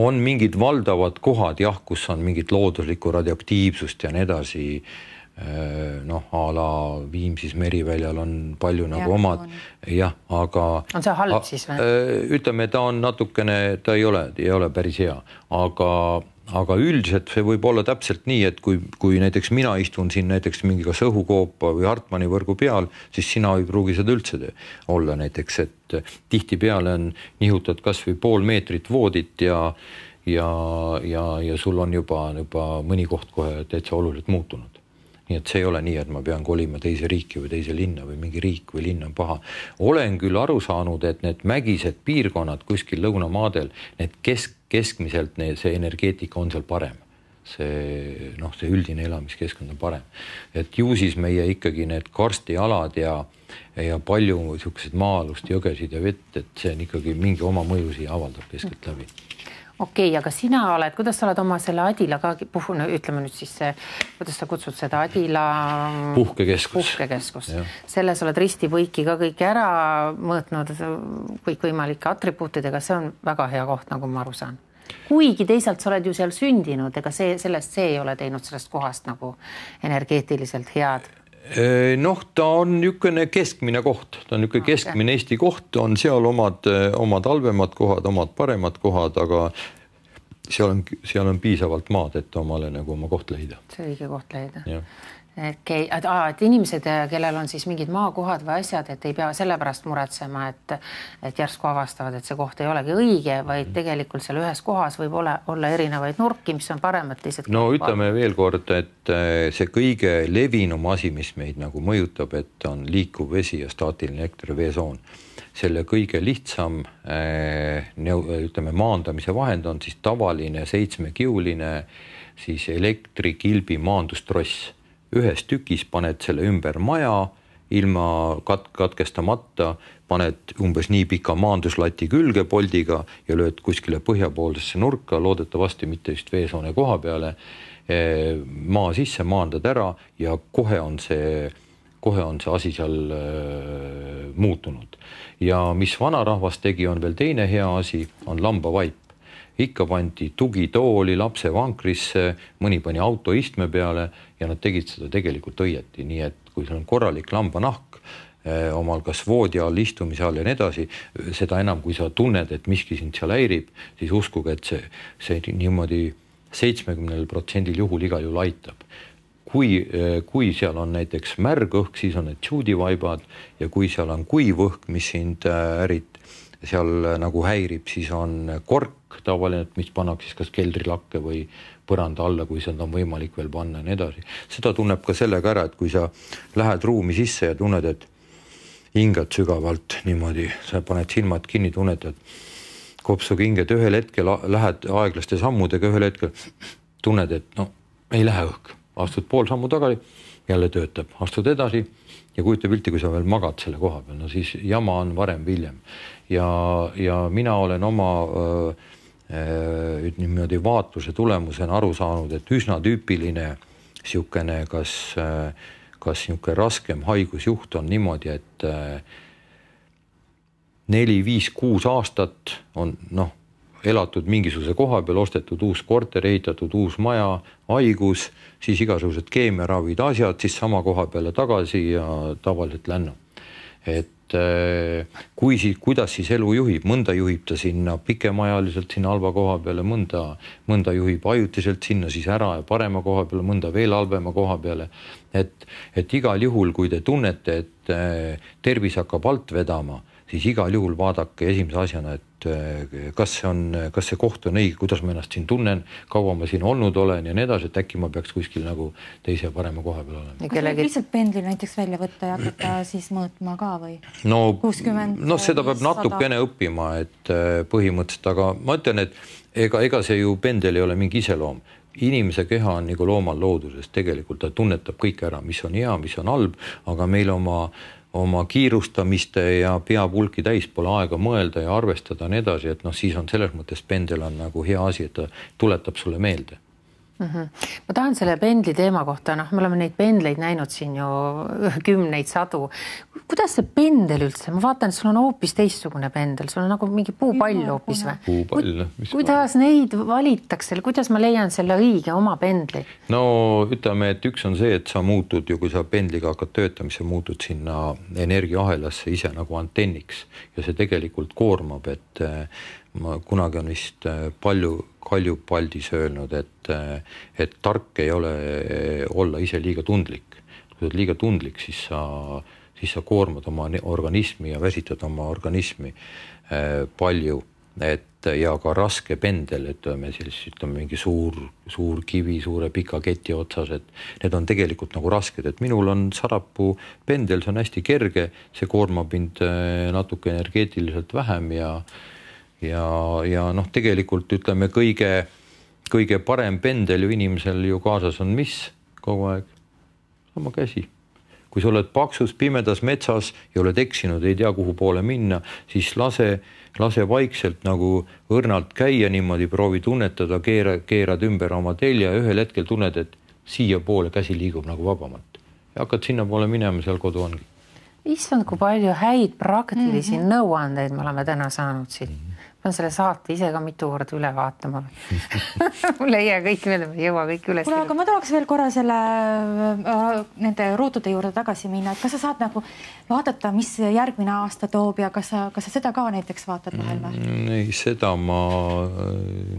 on mingid valdavad kohad jah, kus on mingit looduslikku radioaktiivsust ja nii edasi eh, noh, a la Viimsis Meriväljal on palju nagu ja, omad jah, aga. on see halb siis või? ütleme, ta on natukene, ta ei ole, ei ole päris hea, aga aga üldiselt see võib olla täpselt nii, et kui, kui näiteks mina istun siin näiteks mingi kas õhukoopa või Hartmanni võrgu peal, siis sina ei pruugi seda üldse olla näiteks, et tihtipeale on, nihutad kasvõi pool meetrit voodit ja ja, ja, ja sul on juba, juba mõni koht kohe täitsa oluliselt muutunud nii et see ei ole nii, et ma pean kolima teise riiki või teise linna või mingi riik või linn on paha. olen küll aru saanud, et need mägised piirkonnad kuskil lõunamaadel, need kesk, keskmiselt see energeetika on seal parem see noh, see üldine elamiskeskkond on parem. et ju siis meie ikkagi need karstialad ja, ja palju niisuguseid maa-alust jõgesid ja vett, et see on ikkagi mingi oma mõju siia avaldab keskeltläbi okei okay,, aga sina oled, kuidas sa oled oma selle Adila ka puhul, ütleme nüüd siis, kuidas sa kutsud seda Adila puhkekeskus, puhkekeskus., selles oled risti-põiki ka kõike ära mõõtnud kõikvõimalike atribuutidega, see on väga hea koht, nagu ma aru saan. kuigi teisalt sa oled ju seal sündinud, ega see sellest, see ei ole teinud sellest kohast nagu energeetiliselt head noh, ta on niisugune keskmine koht, ta on niisugune keskmine Eesti koht, on seal omad, omad halvemad kohad, omad paremad kohad, aga seal on, seal on piisavalt maad, et omale nagu oma koht leida. see õige koht leida okei okay., et inimesed, kellel on siis mingid maakohad või asjad, et ei pea sellepärast muretsema, et et järsku avastavad, et see koht ei olegi õige, vaid tegelikult seal ühes kohas võib ole, olla erinevaid nurki, mis on paremad, teised. no ütleme veel kord, et eh, see kõige levinum asi, mis meid nagu mõjutab, et on liikuv vesi ja staatiline elektri veesoon selle kõige lihtsam eh, ütleme, maandamise vahend on siis tavaline seitsmekiuline siis elektrikilbi maandustross ühes tükis paned selle ümber maja ilma kat-, katkestamata, paned umbes nii pika maanduslati külge poldiga ja lööd kuskile põhjapoolsesse nurka, loodetavasti mitte just veesoone koha peale, eh, maa sisse, maandad ära ja kohe on see, kohe on see asi seal äh, muutunud. ja mis vanarahvas tegi, on veel teine hea asi, on lambavaip ikka pandi tugitooli lapse vankrisse, mõni pani autoistme peale ja nad tegid seda tegelikult õieti, nii et kui sul on korralik lambanahk eh, omal kas voodi all, istumise all ja nii edasi, seda enam, kui sa tunned, et miski sind seal häirib, siis uskuge, et see, see niimoodi seitsmekümnel protsendil juhul igal juhul aitab. kui, eh, kui seal on näiteks märg õhk, siis on need juudivaibad ja kui seal on kuiv õhk, mis sind härit-, seal nagu häirib, siis on kork tavaline, mis pannakse siis kas keldrilakke või põranda alla, kui seda on võimalik veel panna ja nii edasi. seda tunneb ka sellega ära, et kui sa lähed ruumi sisse ja tunned, et hingad sügavalt niimoodi, sa paned silmad kinni, tunned, et kopsuga hinged, ühel hetkel lähed aeglaste sammudega, ühel hetkel tunned, et no ei lähe õhk astud pool sammu tagasi, jälle töötab, astud edasi ja kujuta pilti, kui sa veel magad selle koha peal, no siis jama on varem või hiljem. ja, ja mina olen oma äh, äh, niimoodi vaatluse tulemusena aru saanud, et üsna tüüpiline niisugune, kas äh,, kas niisugune raskem haigusjuht on niimoodi, et äh, neli, viis, kuus aastat on noh, elatud mingisuguse koha peal, ostetud uus korter, ehitatud uus maja, haigus, siis igasugused keemiaravid, asjad, siis sama koha peale tagasi ja tavaliselt lännu. et äh, kui siis, kuidas siis elu juhib, mõnda juhib ta sinna pikemaajaliselt sinna halva koha peale, mõnda, mõnda juhib ajutiselt sinna siis ära ja parema koha peale, mõnda veel halvema koha peale. et, et igal juhul, kui te tunnete, et äh, tervis hakkab alt vedama siis igal juhul vaadake esimese asjana, et eh, kas see on, kas see koht on õige, kuidas ma ennast siin tunnen, kaua ma siin olnud olen ja nii edasi, et äkki ma peaks kuskil nagu teise parema koha peal olema. kas kellegi... lihtsalt pendli näiteks välja võtta ja hakata siis mõõtma ka või? no, noh, seda peab natukene õppima, et eh, põhimõtteliselt, aga ma ütlen, et ega, ega see ju pendel ei ole mingi iseloom inimese keha on nagu loomal looduses, tegelikult ta tunnetab kõik ära, mis on hea, mis on halb, aga meil oma oma kiirustamiste ja pea pulki täis pole aega mõelda ja arvestada ja nii edasi, et noh, siis on selles mõttes pendel on nagu hea asi, et ta tuletab sulle meelde mm. -hmm. ma tahan selle pendli teema kohta, noh, me oleme neid pendleid näinud siin ju kümneid, sadu. kuidas see pendel üldse, ma vaatan, sul on hoopis teistsugune pendel, sul on nagu mingi puupall hoopis või? puupall, noh. kuidas neid valitakse, kuidas ma leian selle õige oma pendli? no ütleme, et üks on see, et sa muutud ju, kui sa pendliga hakkad töötama, siis sa muutud sinna energiaahelasse ise nagu antenniks ja see tegelikult koormab, et ma kunagi on vist äh, palju Kalju Paldis öelnud, et, äh, et tark ei ole äh, olla ise liiga tundlik. kui sa oled liiga tundlik, siis sa, siis sa koormad oma organismi ja väsitad oma organismi palju, et ja ka raske pendel, ütleme siis ütleme mingi suur, suur kivi suure pika keti otsas, et need on tegelikult nagu rasked, et minul on sarapuu pendel, see on hästi kerge, see koormab mind natuke energeetiliselt vähem ja ja, ja noh, tegelikult ütleme kõige, kõige parem pendel ju inimesel ju kaasas on mis kogu aeg? oma käsi. kui sa oled paksus pimedas metsas ja oled eksinud, ei tea, kuhu poole minna, siis lase, lase vaikselt nagu õrnalt käia niimoodi, proovi tunnetada, keera, keerad ümber oma telje ja ühel hetkel tunned, et siiapoole käsi liigub nagu vabamalt ja hakkad sinnapoole minema, seal kodu ongi. issand, kui palju häid praktilisi mm -hmm. nõuandeid me oleme täna saanud siit mm. -hmm pean selle saate ise ka mitu korda üle vaatama mul ei jää kõik meelde, ma ei jõua kõike üles. kuule, aga ma tahaks veel korra selle äh, nende ruutude juurde tagasi minna, et kas sa saad nagu vaadata, mis järgmine aasta toob ja kas sa, kas sa seda ka näiteks vaatad vahel või mm,? ei, seda ma äh,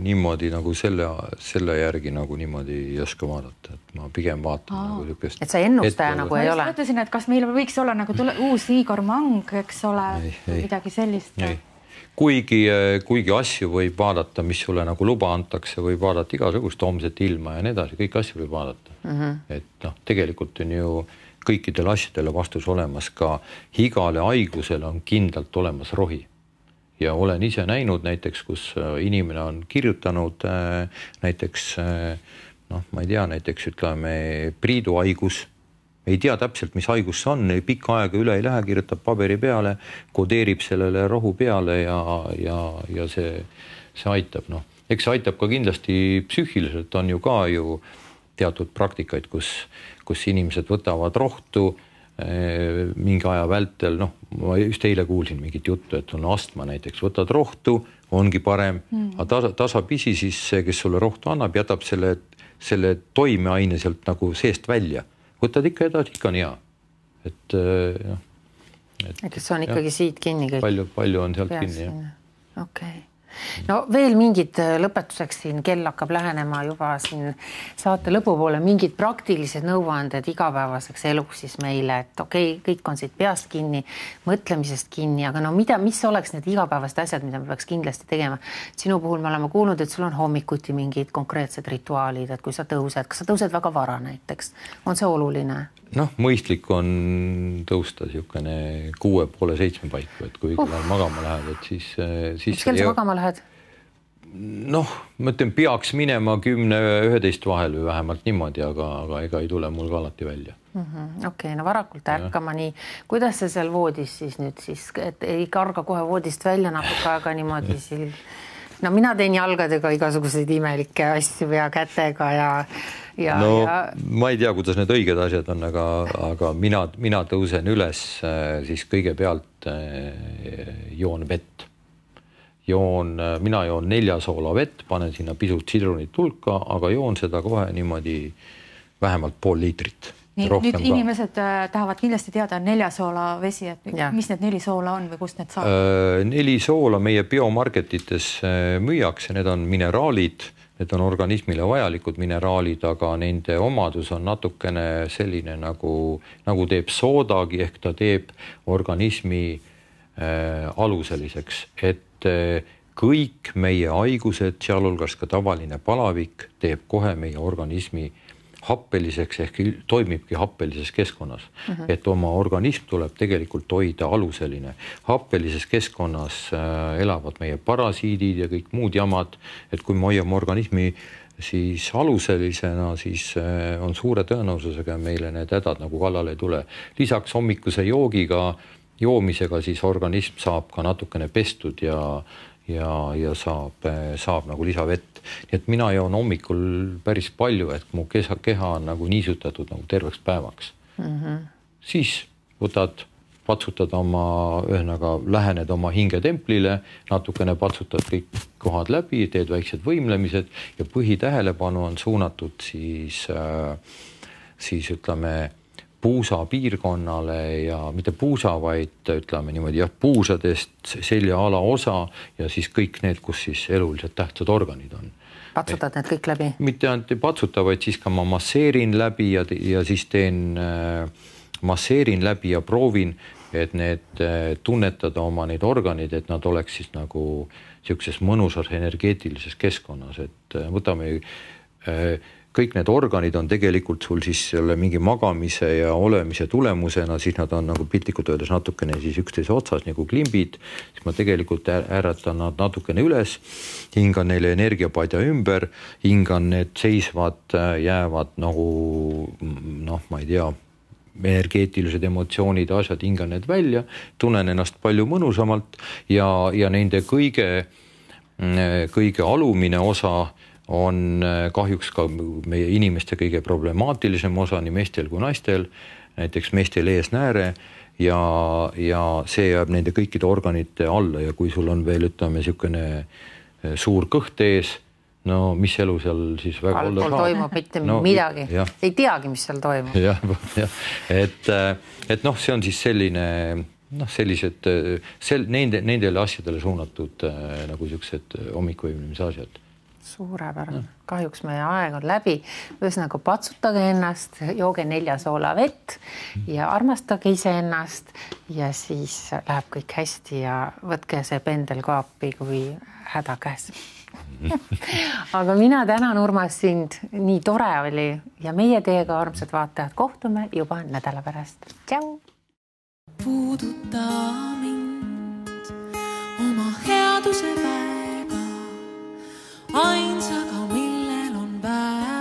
niimoodi nagu selle, selle järgi nagu niimoodi ei oska vaadata, et ma pigem vaatan Aa. nagu niisugust. et sa ennustaja nagu ei ole? ma mõtlesin, et kas meil võiks olla nagu tule, uus Igor Mang, eks ole, midagi sellist. ei kuigi, eh, kuigi asju võib vaadata, mis sulle nagu luba antakse, võib vaadata igasugust homset ilma ja nii edasi, kõiki asju võib vaadata mm. -hmm. et noh, tegelikult on ju kõikidele asjadele vastus olemas, ka igale haigusele on kindlalt olemas rohi. ja olen ise näinud näiteks, kus eh, inimene on kirjutanud äh, näiteks noh, ma ei tea, näiteks ütleme Priidu haigus ei tea täpselt, mis haigus see on, pikka aega üle ei lähe, kirjutab paberi peale, kodeerib sellele rohu peale ja, ja, ja see, see aitab, noh, eks see aitab ka kindlasti psüühiliselt on ju ka ju teatud praktikaid, kus, kus inimesed võtavad rohtu eh, mingi aja vältel, noh, ma just eile kuulsin mingit juttu, et on astma näiteks, võtad rohtu, ongi parem. Mm., aga tasa, tasapisi siis see, kes sulle rohtu annab, jätab selle, selle toimeaine sealt nagu seest välja võtad ikka edasi, ikka on hea. et noh. et see on ikkagi jah, siit kinni kõik. palju, palju on sealt kinni jah. okei okay no veel mingid äh, lõpetuseks siin, kell hakkab lähenema juba siin saate lõpupoole, mingid praktilised nõuanded igapäevaseks eluks siis meile, et okei okay,, kõik on siit peast kinni, mõtlemisest kinni, aga no mida, mis oleks need igapäevased asjad, mida me peaks kindlasti tegema? sinu puhul me oleme kuulnud, et sul on hommikuti mingid konkreetsed rituaalid, et kui sa tõused, kas sa tõused väga vara näiteks, on see oluline? Noh, mõistlik on tõusta niisugune kuue poole seitsme paiku, et kui uh. magama lähed, et siis, siis. mis kell sa magama lähed? noh, ma ütlen, peaks minema kümne, üheteist vahel või vähemalt niimoodi, aga, aga ega ei tule mul ka alati välja -hmm.. okei no varakult ärkama, nii kuidas sa seal voodis siis nüüd siis, et ei karga kohe voodist välja natuke aega niimoodi siin. no mina teen jalgadega igasuguseid imelikke asju ja kätega ja, ja. no ja... ma ei tea, kuidas need õiged asjad on, aga, aga mina, mina tõusen üles äh, siis kõigepealt äh, joon vett joon, mina joon nelja soola vett, panen sinna pisut sidrunit hulka, aga joon seda kohe niimoodi vähemalt pool liitrit. nii, nüüd ka. inimesed äh, tahavad kindlasti teada nelja soola vesi, et ja. mis need neli soola on või kust need saavad äh,? neli soola meie biomarketites äh, müüakse, need on mineraalid, need on organismile vajalikud mineraalid, aga nende omadus on natukene selline nagu, nagu teeb soodagi ehk ta teeb organismi äh, aluseliseks, et eh, kõik meie haigused, sealhulgas ka tavaline palavik, teeb kohe meie organismi happeliseks ehk toimibki happelises keskkonnas mm, -hmm. et oma organism tuleb tegelikult hoida aluseline. happelises keskkonnas äh, elavad meie parasiidid ja kõik muud jamad, et kui me hoiame organismi siis aluselisena, siis äh, on suure tõenäosusega meile need hädad nagu kallale ei tule. lisaks hommikuse joogiga joomisega siis organism saab ka natukene pestud ja, ja, ja saab, saab nagu lisavett. nii et mina joon hommikul päris palju, et mu keha, keha on nagu niisutatud nagu terveks päevaks mm. -hmm. siis võtad, patsutad oma, ühesõnaga lähened oma hingetemplile, natukene patsutad kõik kohad läbi, teed väiksed võimlemised ja põhitähelepanu on suunatud siis äh,, siis ütleme puusa piirkonnale ja mitte puusa, vaid ütleme niimoodi jah, puusadest seljaala osa ja siis kõik need, kus siis eluliselt tähtsad organid on. patsutad need kõik läbi? mitte ainult ei patsuta, vaid siis ka ma masseerin läbi ja, ja siis teen äh,, masseerin läbi ja proovin, et need äh, tunnetada oma neid organeid, et nad oleks siis nagu niisuguses mõnusas energeetilises keskkonnas, et äh, võtame äh, kõik need organid on tegelikult sul siis selle mingi magamise ja olemise tulemusena, siis nad on nagu piltlikult öeldes natukene siis üksteise otsas nagu klimbid, siis ma tegelikult äratan nad natukene üles, hingan neile energiapadja ümber, hingan need seisvad, jäävad nagu noh, ma ei tea energeetilised emotsioonid, asjad, hingan need välja, tunnen ennast palju mõnusamalt ja, ja nende kõige, kõige alumine osa on äh, kahjuks ka meie inimeste kõige problemaatilisem osa nii meestel kui naistel, näiteks meestel eesnääre ja, ja see jääb nende kõikide organite alla ja kui sul on veel ütleme niisugune äh, suur kõht ees, no mis elu seal siis väga Allpool olla saab. toimub mitte no, midagi, ei teagi, mis seal toimub. jah, jah, et, äh, et noh, see on siis selline noh, sellised sel-, nende, nendele asjadele suunatud nagu siuksed hommikuvõimlemise asjad suurepärane, kahjuks meie aeg on läbi. ühesõnaga patsutage ennast, jooge nelja soola vett ja armastage iseennast ja siis läheb kõik hästi ja võtke see pendel ka appi, kui häda käes aga mina tänan, Urmas, sind, nii tore oli ja meie teiega, armsad vaatajad, kohtume juba nädala pärast. tšau. puuduta mind oma headuse väega ainsaga, millel on päev.